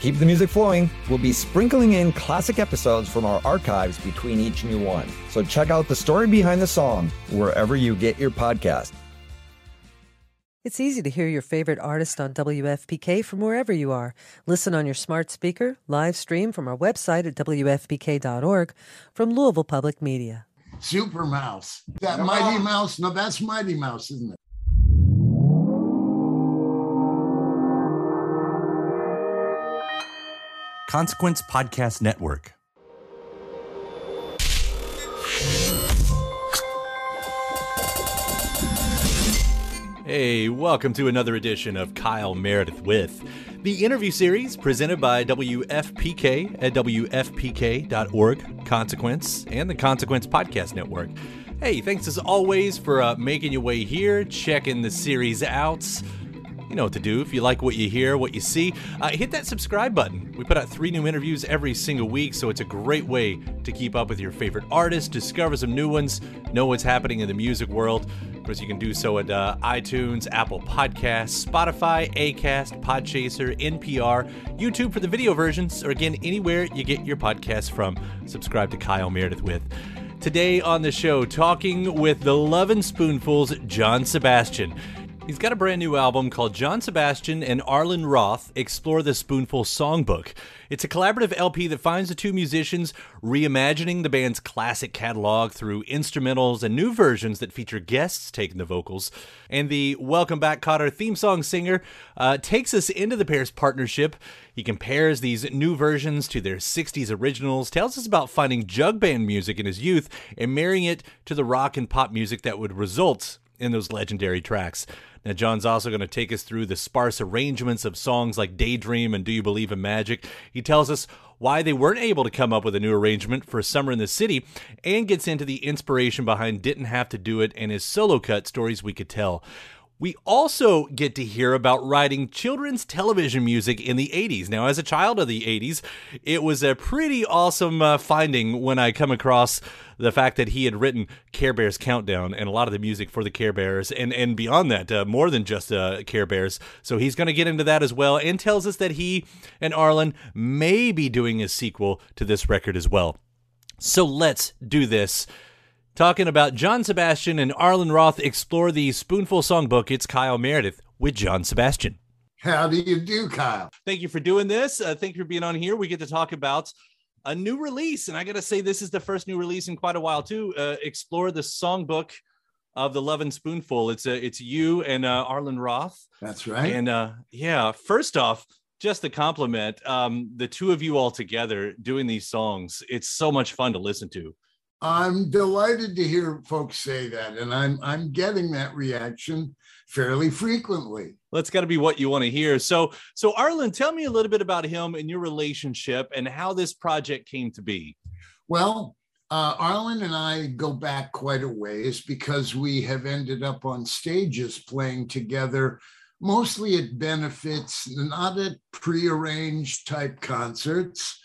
To keep the music flowing, we'll be sprinkling in classic episodes from our archives between each new one. So check out the story behind the song wherever you get your podcast. It's easy to hear your favorite artist on WFPK from wherever you are. Listen on your smart speaker, live stream from our website at WFPK.org from Louisville Public Media. Super Mouse. That Mighty Mouse. No, that's Mighty Mouse, isn't it? Consequence Podcast Network. Hey, welcome to another edition of Kyle Meredith with the interview series presented by WFPK at WFPK.org, Consequence, and the Consequence Podcast Network. Hey, thanks as always for uh, making your way here, checking the series out. You know what to do if you like what you hear, what you see. Uh, hit that subscribe button. We put out three new interviews every single week, so it's a great way to keep up with your favorite artists, discover some new ones, know what's happening in the music world. Of course, you can do so at uh, iTunes, Apple Podcasts, Spotify, Acast, Podchaser, NPR, YouTube for the video versions, or again, anywhere you get your podcasts from. Subscribe to Kyle Meredith with. Today on the show, talking with the Lovin' Spoonful's, John Sebastian. He's got a brand new album called John Sebastian and Arlen Roth Explore the Spoonful Songbook. It's a collaborative LP that finds the two musicians reimagining the band's classic catalog through instrumentals and new versions that feature guests taking the vocals. And the Welcome Back Kotter theme song singer uh, takes us into the pair's partnership. He compares these new versions to their 60s originals, tells us about finding jug band music in his youth and marrying it to the rock and pop music that would result in those legendary tracks. Now, John's also going to take us through the sparse arrangements of songs like Daydream and Do You Believe in Magic. He tells us why they weren't able to come up with a new arrangement for Summer in the City and gets into the inspiration behind Didn't Have to Do It and his solo cut stories we could tell. We also get to hear about writing children's television music in the 80s. Now, as a child of the 80s, it was a pretty awesome uh, finding when I come across the fact that he had written Care Bears Countdown and a lot of the music for the Care Bears, and, and beyond that, uh, more than just uh, Care Bears. So he's going to get into that as well and tells us that he and Arlen may be doing a sequel to this record as well. So let's do this talking about John Sebastian and Arlen Roth explore the Spoonful Songbook. It's Kyle Meredith with John Sebastian. How do you do, Kyle? Thank you for doing this. Uh, thank you for being on here. We get to talk about a new release, and I got to say, this is the first new release in quite a while too. Uh, explore the songbook of the Lovin' Spoonful. It's uh, it's you and uh, Arlen Roth. That's right. And uh, yeah, first off, just a compliment. Um, the two of you all together doing these songs, it's so much fun to listen to. I'm delighted to hear folks say that, and I'm I'm getting that reaction fairly frequently. That's got to be what you want to hear. So, so Arlen, tell me a little bit about him and your relationship and how this project came to be. Well, uh, Arlen and I go back quite a ways because we have ended up on stages playing together, mostly at benefits, not at prearranged type concerts.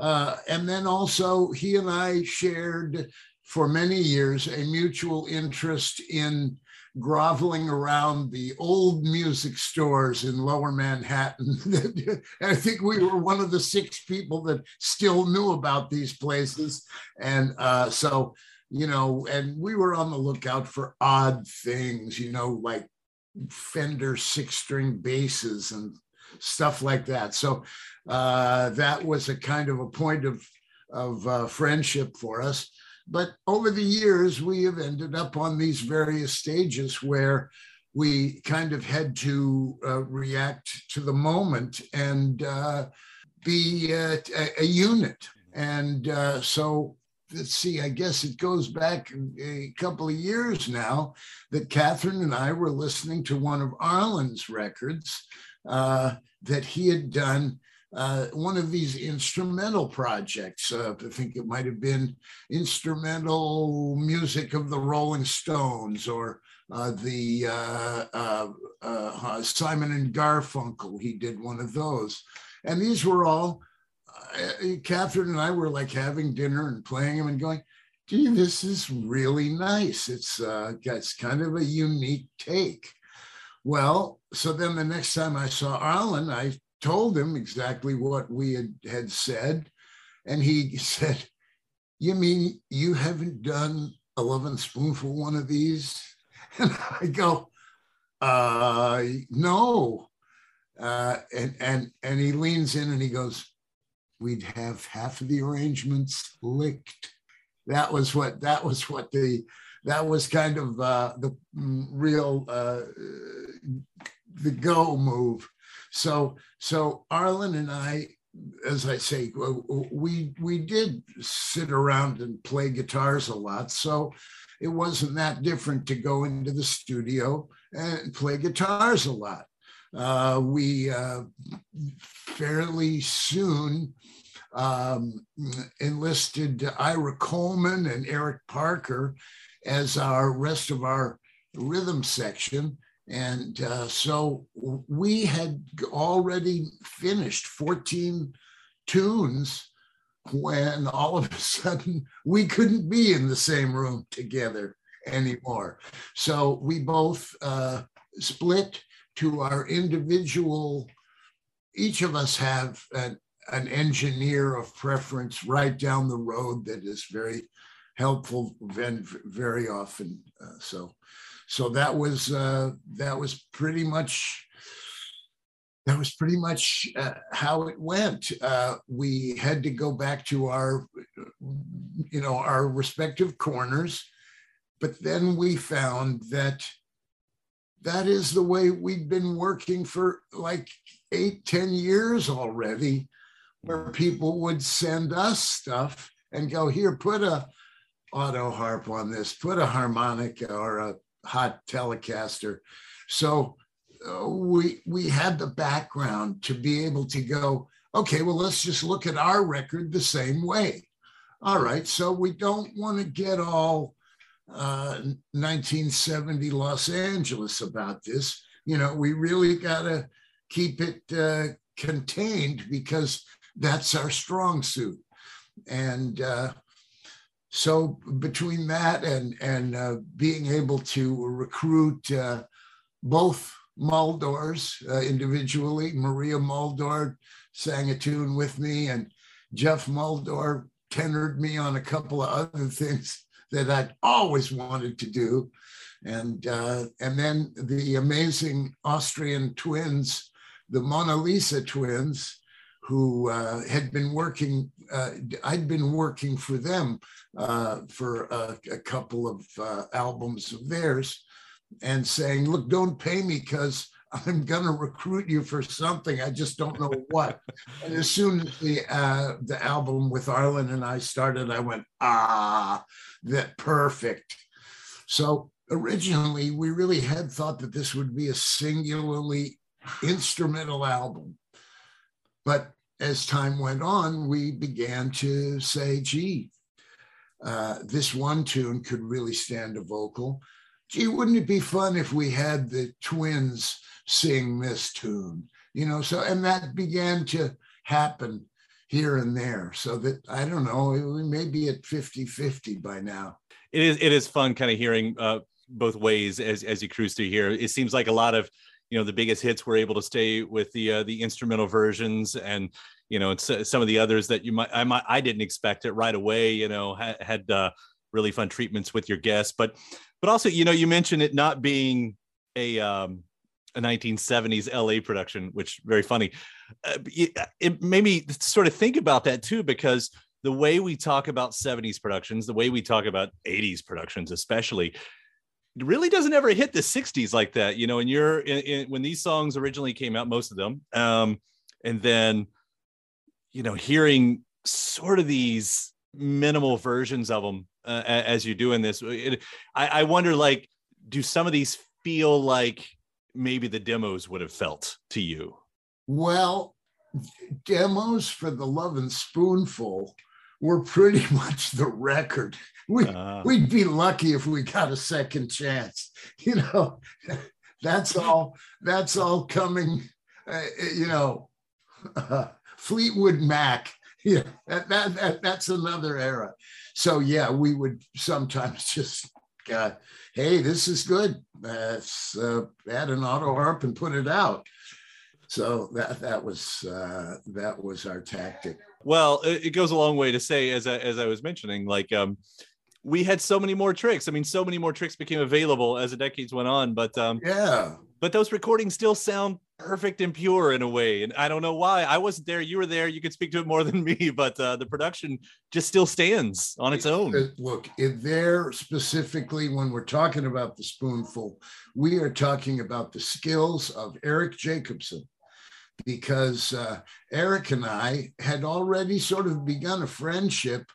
Uh, and then also, he and I shared for many years a mutual interest in groveling around the old music stores in lower Manhattan. I think we were one of the six people that still knew about these places. And uh, so, you know, and we were on the lookout for odd things, you know, like Fender six string basses and stuff like that. So uh, that was a kind of a point of, of uh, friendship for us. but over the years, we have ended up on these various stages where we kind of had to uh, react to the moment and uh, be uh, a, a, unit. And so, let's see, I guess it goes back a couple of years now that Catherine and I were listening to one of Arlen's records uh, that he had done uh, one of these instrumental projects. Uh, I think it might have been instrumental music of the Rolling Stones or uh, the uh, uh, uh, Simon and Garfunkel. He did one of those. And these were all, Catherine and I were like having dinner and playing them and going, gee, this is really nice. It's, it's kind of a unique take. Well, so then the next time I saw Arlen, I told him exactly what we had, had said. And he said, You mean you haven't done 11 spoonful one of these? And I go, uh, No. Uh, and, and, and he leans in and he goes, We'd have half of the arrangements licked. That was what, that was what the, that was kind of uh, the real, uh, the go move so so Arlen and I, as I say, we we did sit around and play guitars a lot. So it wasn't that different to go into the studio and play guitars a lot. Uh, we uh, fairly soon um, enlisted Ira Coleman and Eric Parker as our rest of our rhythm section. And uh, so we had already finished 14 tunes when all of a sudden we couldn't be in the same room together anymore. So we both uh, split to our individual, each of us have an, an engineer of preference right down the road that is very helpful very often. Uh, so so that was uh, that was pretty much that was pretty much uh, how it went. Uh, we had to go back to our, you know, our respective corners, but then we found that that is the way we'd been working for like eight, ten years already, where people would send us stuff and go, here, put a auto harp on this, put a harmonica or a hot Telecaster. So uh, we we had the background to be able to go, okay, well, let's just look at our record the same way. All right, so we don't want to get all uh, 1970 Los Angeles about this. You know, we really got to keep it uh, contained because that's our strong suit. And uh, so between that and and uh, being able to recruit uh, both Muldaurs uh, individually, Maria Muldaur sang a tune with me, and Geoff Muldaur tenored me on a couple of other things that I'd always wanted to do, and uh, and then the amazing Austrian twins, the Mona Lisa twins, who uh, had been working. Uh, I'd been working for them uh, for a, a, couple of uh, albums of theirs and saying, look, don't pay me because I'm going to recruit you for something. I just don't know what. and as soon as the, uh, the album with Arlen and I started, I went, ah, that perfect. So originally, we really had thought that this would be a singularly instrumental album. But as time went on, we began to say, gee, uh, this one tune could really stand a vocal. Gee, wouldn't it be fun if we had the twins sing this tune? You know, so, and that began to happen here and there. So that, I don't know, we may be at 50 50 by now. It is, it is fun kind of hearing uh, both ways as, as you cruise through here. It seems like a lot of, you know, the biggest hits were able to stay with the, uh, the instrumental versions and, you know, some of the others that you might I might I didn't expect it right away. You know, had, uh, really fun treatments with your guests, but but also you know you mentioned it not being a um, a 1970s LA production, which very funny. Uh, it, it made me sort of think about that too because the way we talk about 70s productions, the way we talk about 80s productions, especially, really doesn't ever hit the 60s like that. You know, and you're in, in, when these songs originally came out, most of them, um, and then, you know, hearing sort of these minimal versions of them uh, as you're doing this, it, I, I wonder, like, do some of these feel like maybe the demos would have felt to you? Well, demos for the Lovin' Spoonful were pretty much the record. We, uh, we'd be lucky if we got a second chance. You know, that's all. That's all coming. Uh, you know, uh, Fleetwood Mac. Yeah, that, that, that that's another era. So yeah, we would sometimes just, uh, hey, this is good. Let's uh, add an auto harp and put it out. So that that was uh, that was our tactic. Well, it goes a long way to say, as I, as I was mentioning, like um, we had so many more tricks. I mean, so many more tricks became available as the decades went on. But um, yeah, but those recordings still sound perfect and pure in a way. And I don't know why. I wasn't there. You were there. You could speak to it more than me. But uh, the production just still stands on its own. Look, there specifically, when we're talking about the spoonful, we are talking about the skills of Erik Jacobsen because uh, Eric and I had already sort of begun a friendship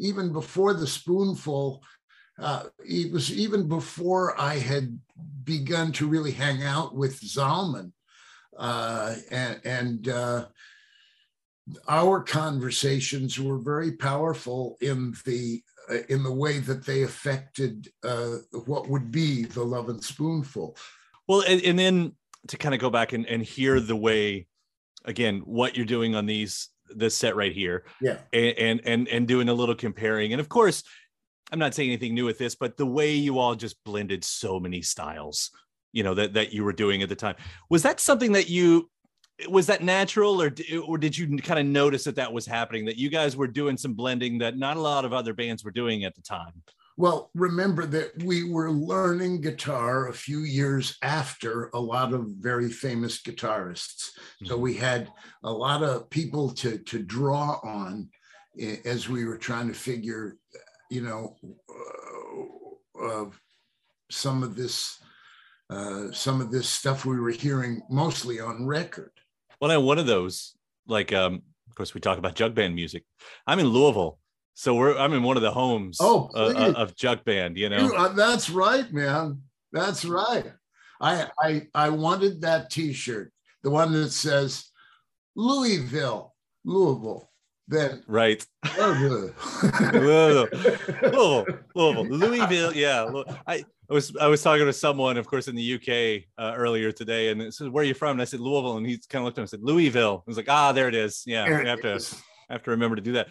even before the spoonful. Uh, it was even before I had begun to really hang out with Zalman. Uh, and, and uh, our conversations were very powerful in the uh, in the way that they affected uh, what would be the Lovin' Spoonful. Well, and, and then to kind of go back and, and hear the way again what you're doing on these this set right here yeah. and, and and and doing a little comparing. And of course i'm not saying anything new with this but the way you all just blended so many styles you know that that you were doing at the time was that something that you was that natural or or did you kind of notice that that was happening that you guys were doing some blending that not a lot of other bands were doing at the time well, remember that we were learning guitar a few years after a lot of very famous guitarists. So mm-hmm. we had a lot of people to, to draw on as we were trying to figure, you know, uh, uh, some of this uh, some of this stuff we were hearing mostly on record. Well, I'm one of those. Like, um, of course, we talk about jug band music. I'm in Louisville, so we're I'm in one of the homes oh, of, of Jug Band, you know. Uh, that's right, man. That's right. I I I wanted that T-shirt, the one that says Louisville, Louisville. Then right. Louisville, Louisville, Louisville, Louisville. Yeah, I. I was I was talking to someone, of course, in the UK uh, earlier today, and it says, "Where are you from?" And I said, "Louisville," and he kind of looked at me and said, "Louisville." I was like, "Ah, there it is. Yeah, I have to I have to remember to do that."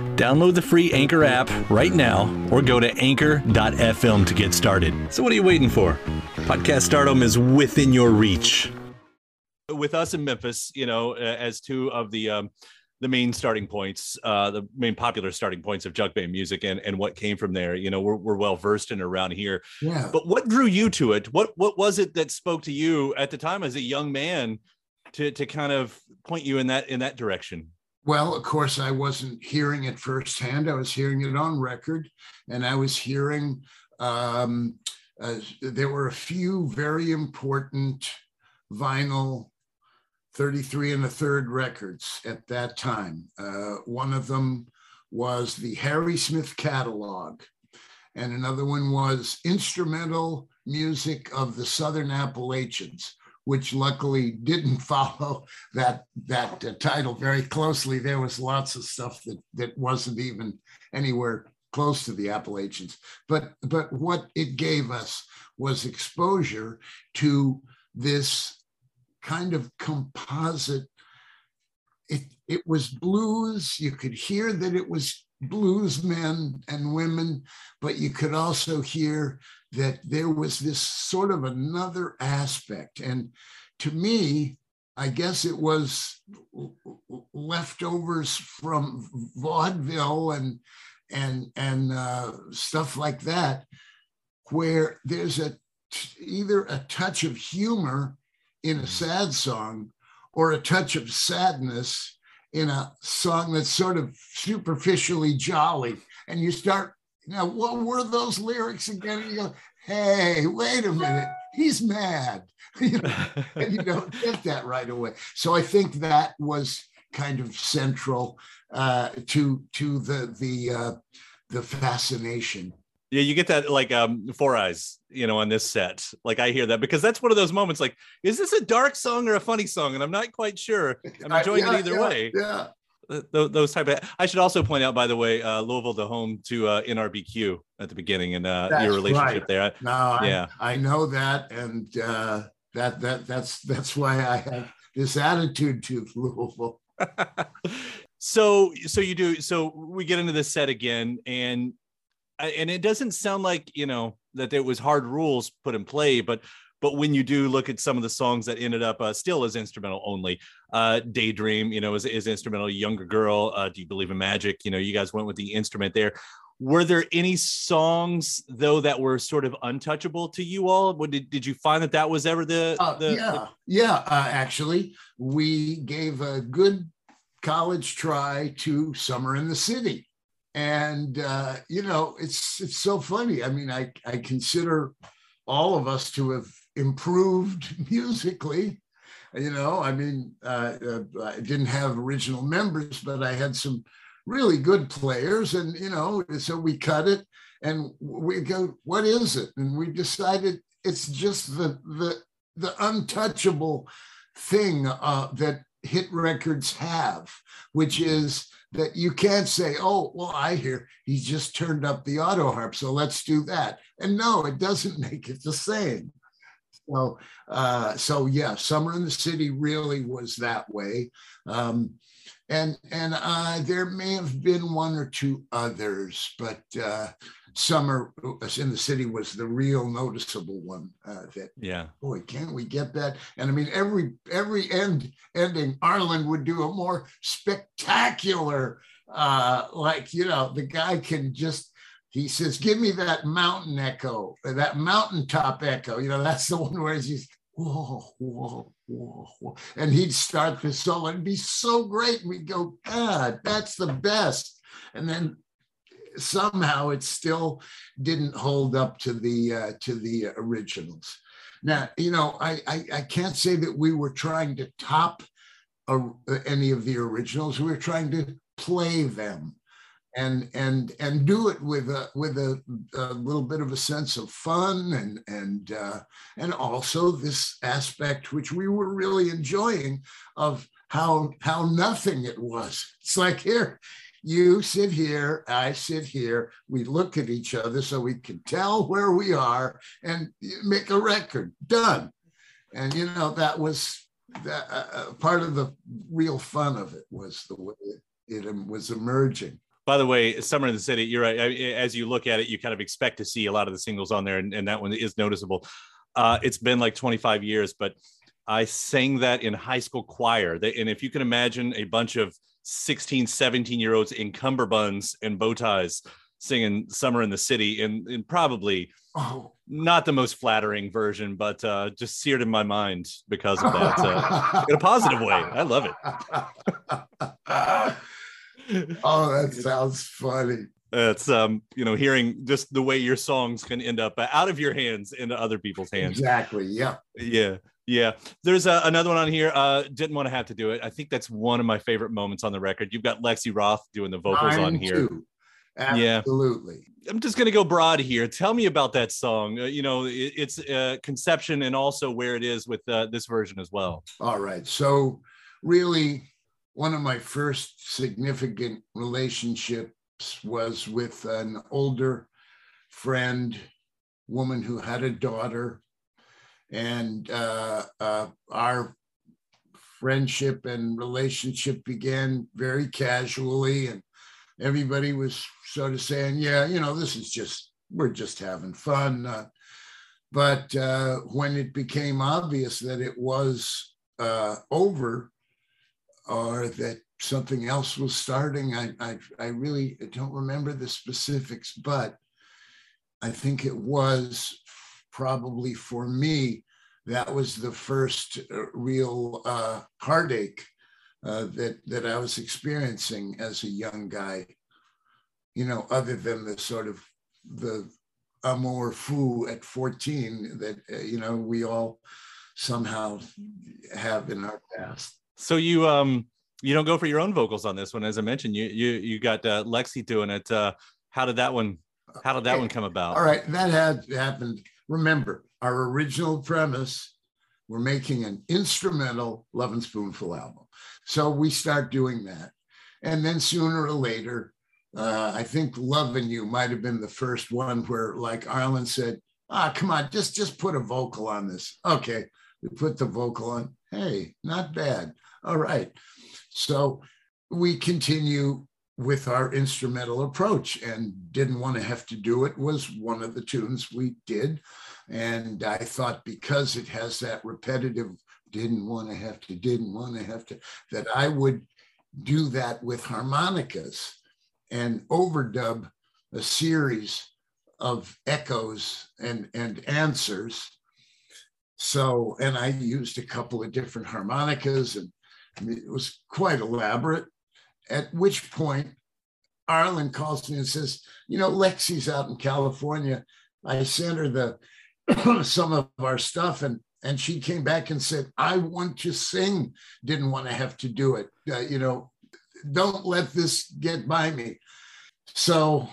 Download the free Anchor app right now or go to anchor.fm to get started. So, what are you waiting for? Podcast stardom is within your reach. With us in Memphis, you know, as two of the um, the main starting points, uh, the main popular starting points of jug band music and, and what came from there. You know, we're, we're well versed in around here. Yeah. But what drew you to it? What what was it that spoke to you at the time as a young man to to kind of point you in that in that direction? Well, of course, I wasn't hearing it firsthand. I was hearing it on record, and I was hearing um, uh, there were a few very important vinyl 33 and a third records at that time. Uh, one of them was the Harry Smith catalog, and another one was instrumental music of the Southern Appalachians which luckily didn't follow that that uh, title very closely. There was lots of stuff that that wasn't even anywhere close to the Appalachians. But but what it gave us was exposure to this kind of composite. It it was blues. You could hear that it was blues men and women, but you could also hear that there was this sort of another aspect. And to me, I guess it was leftovers from vaudeville and and and uh, stuff like that, where there's a either a touch of humor in a sad song or a touch of sadness in a song that's sort of superficially jolly. And you start, now, what were those lyrics again? And you go, hey, wait a minute, he's mad. you know, and you don't get that right away. So I think that was kind of central uh, to to the the uh, the fascination yeah, you get that like um four eyes, you know, on this set. Like I hear that because that's one of those moments. Like, is this a dark song or a funny song? And I'm not quite sure. I'm enjoying yeah, it either yeah, way. Yeah. Those type of. I should also point out, by the way, uh, Louisville, the home to uh, NRBQ at the beginning, and uh, your relationship right. there. No, yeah, I, I know that, and uh, that that that's that's why I have this attitude to Louisville. so so you do so we get into this set again and and it doesn't sound like you know that there was hard rules put in play, but but when you do look at some of the songs that ended up uh, still as instrumental only, uh, Daydream, you know, is, is instrumental. Younger Girl, uh, Do You Believe in Magic? You know, you guys went with the instrument there. Were there any songs though that were sort of untouchable to you all? What, did, did you find that that was ever the, uh, the yeah the... yeah uh, actually we gave a good college try to Summer in the City and uh, you know it's it's so funny. I mean i i consider all of us to have improved musically. You know i mean uh, uh, i didn't have original members but i had some really good players. And you know so we cut it and we go what is it? And we decided it's just the the the untouchable thing uh, that hit records have which is that you can't say, oh, well, I hear he's just turned up the auto harp, so let's do that. And no, it doesn't make it the same. So, uh, so yeah, Summer in the City really was that way. Um, and and uh, there may have been one or two others, but uh, summer in the city was the real noticeable one uh, that yeah boy can't we get that and i mean every every end ending arlen would do a more spectacular uh like you know the guy can just he says give me that mountain echo that mountaintop echo you know that's the one where he's whoa whoa whoa, whoa. and he'd start the solo and be so great we'd go god that's the best and then somehow it still didn't hold up to the uh, to the originals. Now, you know, I, I, I can't say that we were trying to top a, any of the originals. We were trying to play them, and and and do it with a with a, a little bit of a sense of fun and and uh, and also this aspect which we were really enjoying of how how nothing it was. It's like here you sit here, I sit here, we look at each other so we can tell where we are and make a record. Done. And you know, that was that, uh, uh part of the real fun of it was the way it, it was emerging. By the way, Summer in the City, you're right. As you look at it, you kind of expect to see a lot of the singles on there, and, and that one is noticeable. Uh, it's been like 25 years, but I sang that in high school choir. And if you can imagine a bunch of 16, 17 year olds in cummerbunds and bow ties singing Summer in the City and, in probably oh. not the most flattering version, but uh, just seared in my mind because of that uh, in a positive way. I love it. oh, that sounds funny. It's um, you know, hearing just the way your songs can end up out of your hands into other people's hands. Exactly. Yeah. Yeah. Yeah, there's a, another one on here. Uh, didn't want to have to do it. I think that's one of my favorite moments on the record. You've got Lexi Roth doing the vocals Mine on here. Too. Absolutely. Yeah. I'm just going to go broad here. Tell me about that song. Uh, you know, it, it's uh, conception and also where it is with uh, this version as well. All right. So, really, one of my first significant relationships was with an older friend, woman who had a daughter, and uh, uh, our friendship and relationship began very casually, and everybody was sort of saying, "Yeah, you know, this is just we're just having fun." Uh, but uh, when it became obvious that it was uh, over, or that something else was starting, I, I I really don't remember the specifics, but I think it was probably for me, that was the first uh, real uh, heartache uh, that that I was experiencing as a young guy. You know, other than the sort of the amour fou at 14 that uh, you know we all somehow have in our past. So you um you don't go for your own vocals on this one, as I mentioned. You you you got uh, Lexi doing it. Uh, how did that one how did that one come about? All right, that had happened. Remember, our original premise, we're making an instrumental Lovin' Spoonful album. So we start doing that. And then sooner or later, uh, I think Loving You might have been the first one where, like Arlen said, ah, come on, just just put a vocal on this. Okay, we put the vocal on. Hey, not bad. All right. So we continue with our instrumental approach and didn't want to have to do it was one of the tunes we did. And i thought because it has that repetitive didn't want to have to didn't want to have to that i would do that with harmonicas and overdub a series of echoes and and answers. So and i used a couple of different harmonicas and it was quite elaborate at which point, Arlen calls me and says, "You know, Lexi's out in California. I sent her the some of our stuff, and and she came back and said, I want to sing. Didn't want to have to do it. Uh, you know, don't let this get by me." So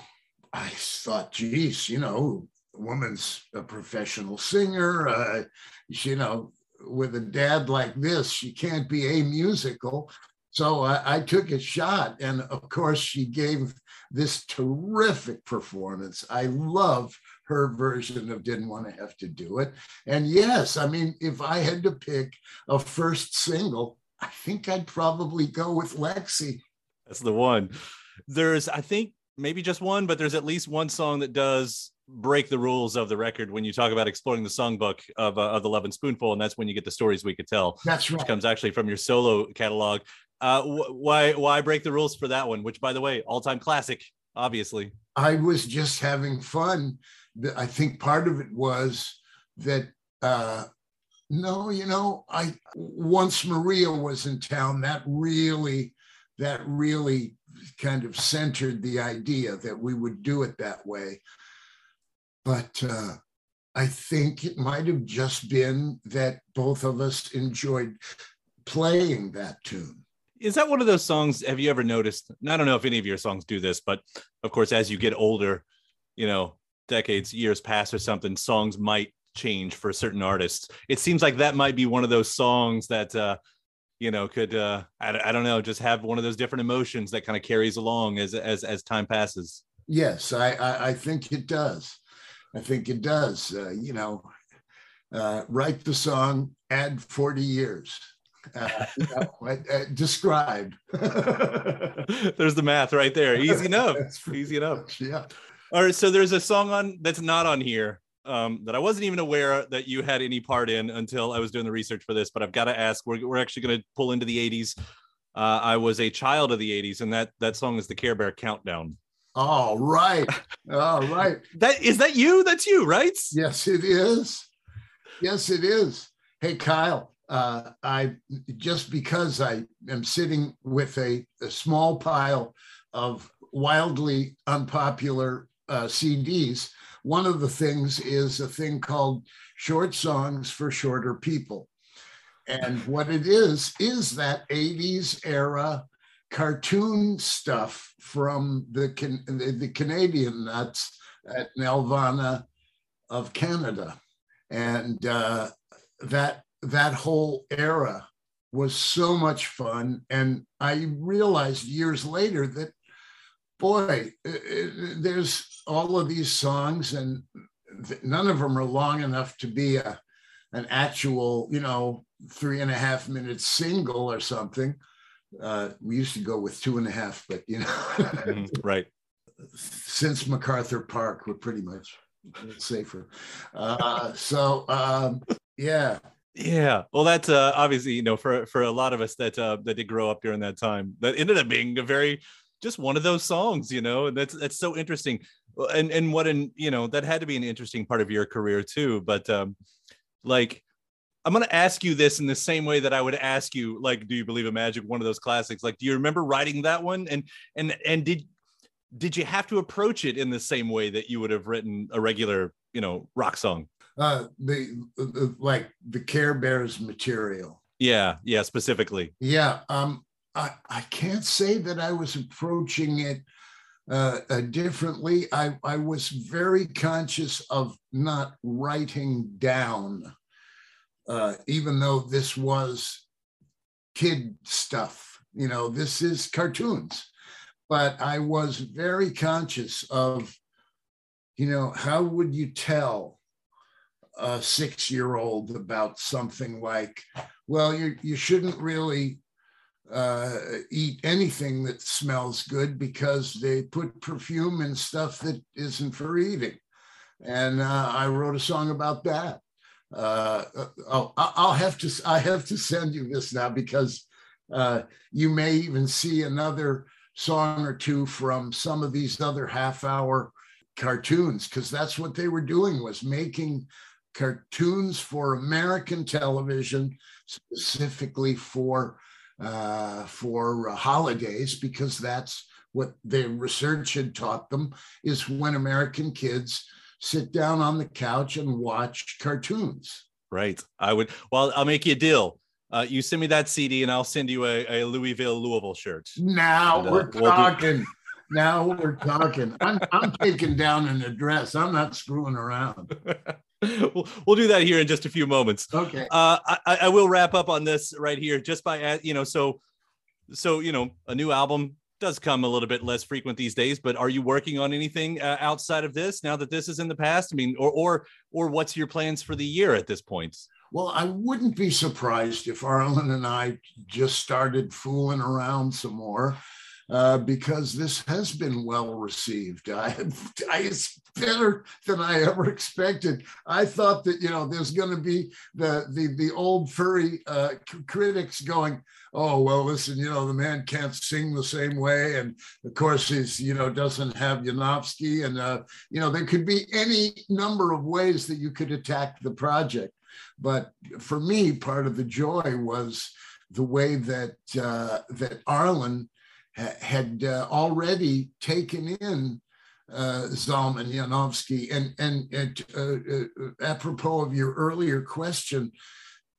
I thought, geez, you know, woman's a professional singer. Uh, you know, with a dad like this, she can't be a musical. So I, I, took a shot, and of course, she gave this terrific performance. I love her version of Didn't Want to Have to Do It. And yes, I mean, if I had to pick a first single, I think I'd probably go with Lexi. That's the one. There's, I think, maybe just one, but there's at least one song that does break the rules of the record when you talk about exploring the songbook of, uh, of the Lovin' Spoonful, and that's when you get the stories we could tell. That's right. Which comes actually from your solo catalog. Uh, wh- why why break the rules for that one? Which, by the way, all time classic, obviously. I was just having fun. I think part of it was that. Uh, no, you know, I once Maria was in town, that really, that really kind of centered the idea that we would do it that way. But uh, I think it might have just been that both of us enjoyed playing that tune is that one of those songs have you ever noticed i don't know if any of your songs do this but of course as you get older you know decades years pass or something songs might change for certain artists. It seems like that might be one of those songs that uh you know could uh I, I don't know just have one of those different emotions that kind of carries along as as as time passes. Yes i i, I think it does. I think it does uh, you know uh, write the song add 40 years uh, you know, uh, described. there's the math right there. Easy enough. Easy enough. Yeah. All right. So there's a song on that's not on here um, that I wasn't even aware that you had any part in until I was doing the research for this. But I've got to ask. We're we're actually going to pull into the '80s. Uh, I was a child of the '80s, and that that song is the Care Bear Countdown. All right. All right. that is that you? That's you, right? Yes, it is. Yes, it is. Hey, Kyle uh, I just because I am sitting with a, a small pile of wildly unpopular uh, CDs, one of the things is a thing called Short Songs for Shorter People. And what it is, is that 80s era cartoon stuff from the, the, the Canadian nuts at Nelvana of Canada. And uh, that that whole era was so much fun. And I realized years later that boy, there's all of these songs, and th- none of them are long enough to be a an actual, you know, three and a half minute single or something. Uh, we used to go with two and a half, but you know, mm-hmm. right. Since MacArthur Park, we're pretty much safer. Uh, so um, yeah, yeah, well, that's uh, obviously you know for for a lot of us that uh, that did grow up during that time, that ended up being a very just one of those songs, you know, and that's that's so interesting, and and what an you know that had to be an interesting part of your career too. But um, like, I'm gonna ask you this in the same way that I would ask you, like, do you believe in magic? One of those classics. Like, do you remember writing that one? And and and did did you have to approach it in the same way that you would have written a regular, you know, rock song? Uh, the, the like the Care Bears material. Yeah, yeah, specifically. Yeah, um, I I can't say that I was approaching it uh, uh, differently. I I was very conscious of not writing down, uh, even though this was kid stuff. You know, this is cartoons but I was very conscious of, you know, how would you tell a six year old about something like, well, you, you shouldn't really uh, eat anything that smells good because they put perfume in stuff that isn't for eating. And uh, I wrote a song about that. Uh, oh, I'll have to I have to send you this now because uh, you may even see another song or two from some of these other half hour cartoons because that's what they were doing was making cartoons for American television specifically for uh, for holidays because that's what the research had taught them is when American kids sit down on the couch and watch cartoons. Right. I would. Well, I'll make you a deal. Uh, you send me that CD and I'll send you a, a Louisville Louisville shirt. Now and, uh, we're we'll talking. Do... now we're talking. I'm, I'm taking down an address. I'm not screwing around. we'll, we'll do that here in just a few moments. Okay. Uh, I, I will wrap up on this right here, just by you know, so so you know, a new album does come a little bit less frequent these days. But are you working on anything uh, outside of this now that this is in the past? I mean, or or or what's your plans for the year at this point? Well, I wouldn't be surprised if Arlen and I just started fooling around some more. Uh, because this has been well received. I, I, it's better than I ever expected. I thought that you know there's going to be the the the old furry uh, critics going, oh well, listen, you know the man can't sing the same way, and of course he's you know doesn't have Yanovsky, and uh, you know there could be any number of ways that you could attack the project. But for me, part of the joy was the way that uh, that Arlen ha- had uh, already taken in uh, Zalman Yanovsky. And, and, and uh, uh, apropos of your earlier question,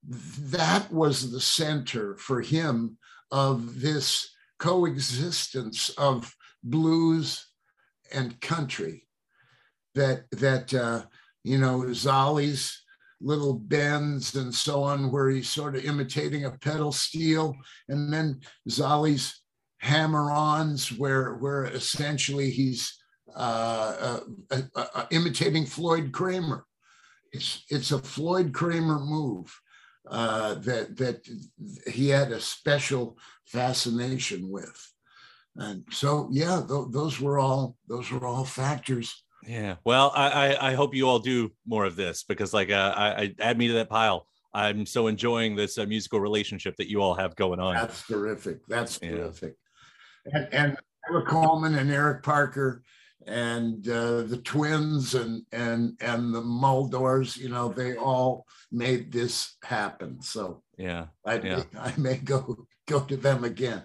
that was the center for him of this coexistence of blues and country. That that uh, you know Zally's little bends and so on, where he's sort of imitating a pedal steel, and then Zally's hammer-ons, where where essentially he's uh, uh, uh, uh, imitating Floyd Cramer. It's it's a Floyd Cramer move uh, that that he had a special fascination with, and so yeah, th- those were all those were all factors yeah. Well, I, I, I hope you all do more of this because like uh, I, I add me to that pile. I'm so enjoying this uh, musical relationship that you all have going on. That's terrific. That's yeah. terrific. And, and Eric Coleman and Eric Parker and uh, the twins and and and the Muldaurs, you know, they all made this happen. So yeah, I yeah. I may go go to them again.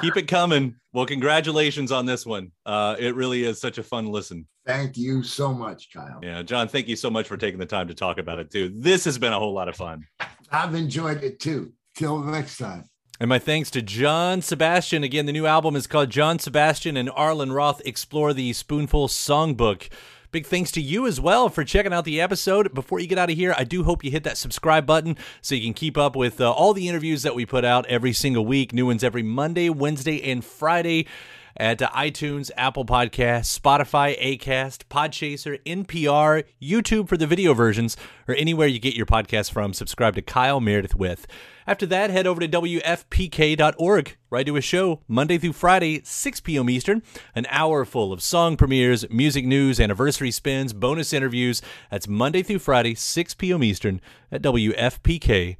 Keep it coming. Well, congratulations on this one. Uh, it really is such a fun listen. Thank you so much, Kyle. Yeah, John, thank you so much for taking the time to talk about it too. This has been a whole lot of fun. I've enjoyed it too. Till next time. And my thanks to John Sebastian. Again, the new album is called John Sebastian and Arlen Roth Explore the Spoonful Songbook. Big thanks to you as well for checking out the episode. Before you get out of here, I do hope you hit that subscribe button so you can keep up with uh, all the interviews that we put out every single week. New ones every Monday, Wednesday, and Friday. At uh, iTunes, Apple Podcasts, Spotify, Acast, Podchaser, NPR, YouTube for the video versions, or anywhere you get your podcasts from. Subscribe to Kyle Meredith with. After that, head over to WFPK.org, I do a show Monday through Friday, 6 p.m. Eastern, an hour full of song premieres, music news, anniversary spins, bonus interviews. That's Monday through Friday, 6 p.m. Eastern at WFPK.org.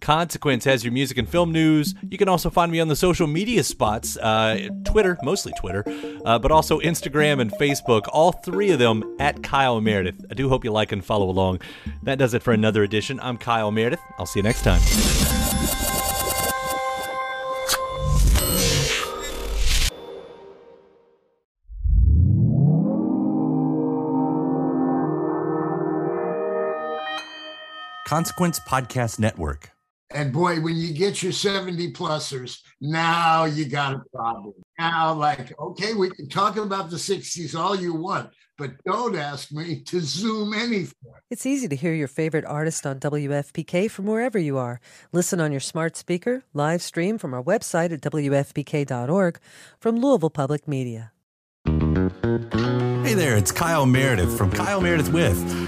Consequence has your music and film news. You can also find me on the social media spots uh, Twitter, mostly Twitter, uh, but also Instagram and Facebook, all three of them at Kyle Meredith. I do hope you like and follow along. That does it for another edition. I'm Kyle Meredith. I'll see you next time. Consequence Podcast Network. And boy, when you get your 70 plusers, now you got a problem. Now, like, okay, we can talk about the 60s all you want, but don't ask me to zoom anything. It's easy to hear your favorite artist on WFPK from wherever you are. Listen on your smart speaker, live stream from our website at WFPK.org from Louisville Public Media. Hey there, it's Kyle Meredith from Kyle Meredith With.